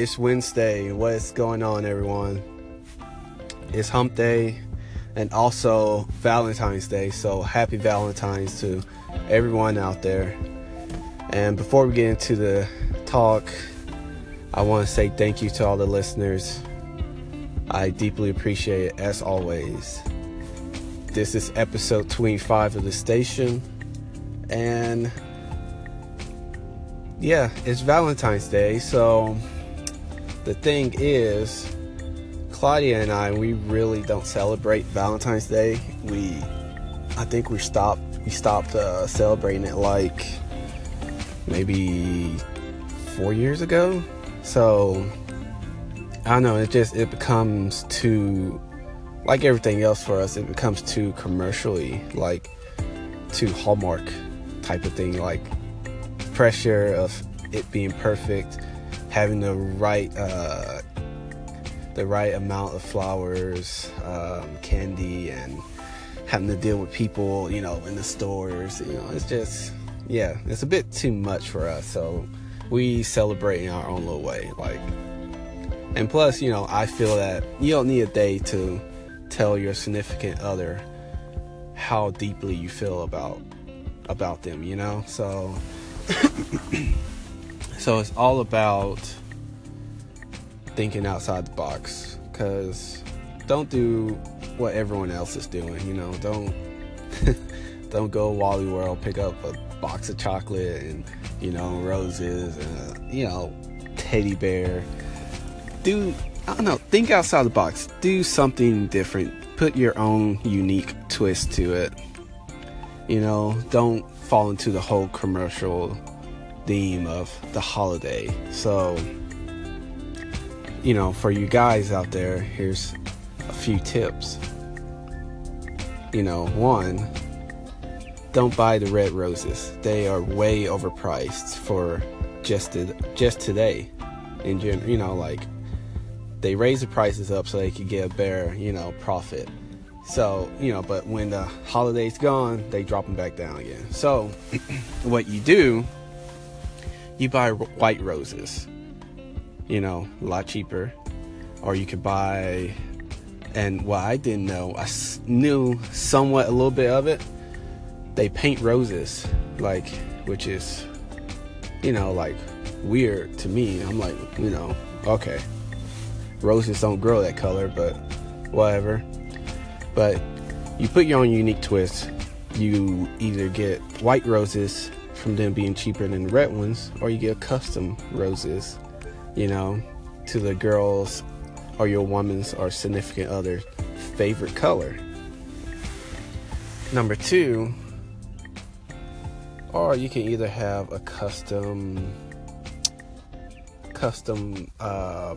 It's Wednesday. What's going on, everyone? It's Hump Day and also Valentine's Day. So happy Valentine's to everyone out there. And before we get into the talk, I want to say thank you to all the listeners. I deeply appreciate it as always. This is episode 25 of the station. And yeah, it's Valentine's Day. So the thing is, Claudia and I, we really don't celebrate Valentine's Day. We, I think we stopped, we stopped uh, celebrating it like maybe four years ago. So I don't know. It just it becomes too, like everything else for us, it becomes too commercially, like too hallmark type of thing, like pressure of it being perfect, having the right uh, the right amount of flowers, um, candy, and having to deal with people, you know, in the stores. You know, it's just yeah, it's a bit too much for us. So we celebrate in our own little way, like. And plus, you know, I feel that you don't need a day to tell your significant other how deeply you feel about about them, you know? So so it's all about thinking outside the box cuz don't do what everyone else is doing, you know? Don't don't go Wally World, pick up a box of chocolate and, you know, roses and, you know, teddy bear do I don't know, think outside the box. Do something different. Put your own unique twist to it. You know, don't fall into the whole commercial theme of the holiday. So, you know, for you guys out there, here's a few tips. You know, one, don't buy the red roses. They are way overpriced for just to, just today. In general, you know, like they raise the prices up so they could get a better, you know, profit. So, you know, but when the holiday's gone, they drop them back down again. So, what you do, you buy white roses, you know, a lot cheaper. Or you could buy, and what I didn't know, I knew somewhat a little bit of it. They paint roses, like, which is, you know, like weird to me. I'm like, you know, okay, roses don't grow that color, but whatever. But you put your own unique twist. You either get white roses from them being cheaper than the red ones, or you get custom roses, you know, to the girls or your woman's or significant other favorite color. Number two, or you can either have a custom custom uh,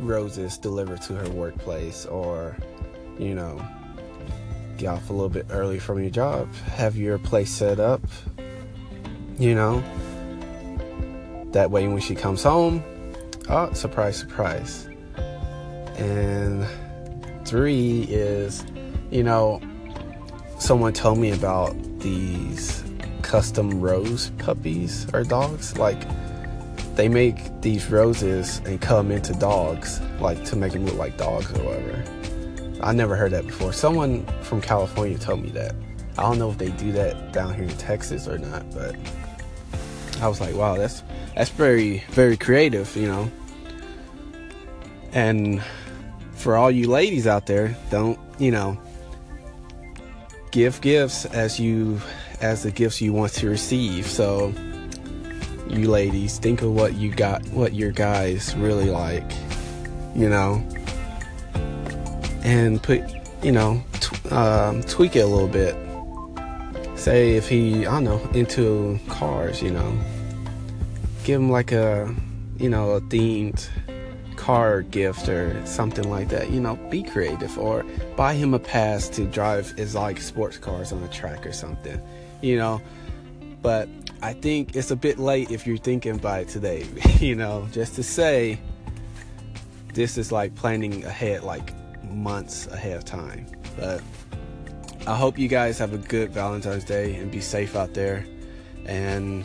roses delivered to her workplace or you know get off a little bit early from your job have your place set up you know that way when she comes home oh surprise surprise and three is you know someone told me about these custom rose puppies or dogs like they make these roses and them into dogs, like to make them look like dogs or whatever. I never heard that before. Someone from California told me that. I don't know if they do that down here in Texas or not, but I was like, wow, that's that's very very creative, you know. And for all you ladies out there, don't you know? Give gifts as you as the gifts you want to receive. So you ladies think of what you got what your guys really like you know and put you know t- um, tweak it a little bit say if he i don't know into cars you know give him like a you know a themed car gift or something like that you know be creative or buy him a pass to drive his like sports cars on a track or something you know but I think it's a bit late if you're thinking it today. you know, just to say this is like planning ahead, like months ahead of time. But I hope you guys have a good Valentine's Day and be safe out there. And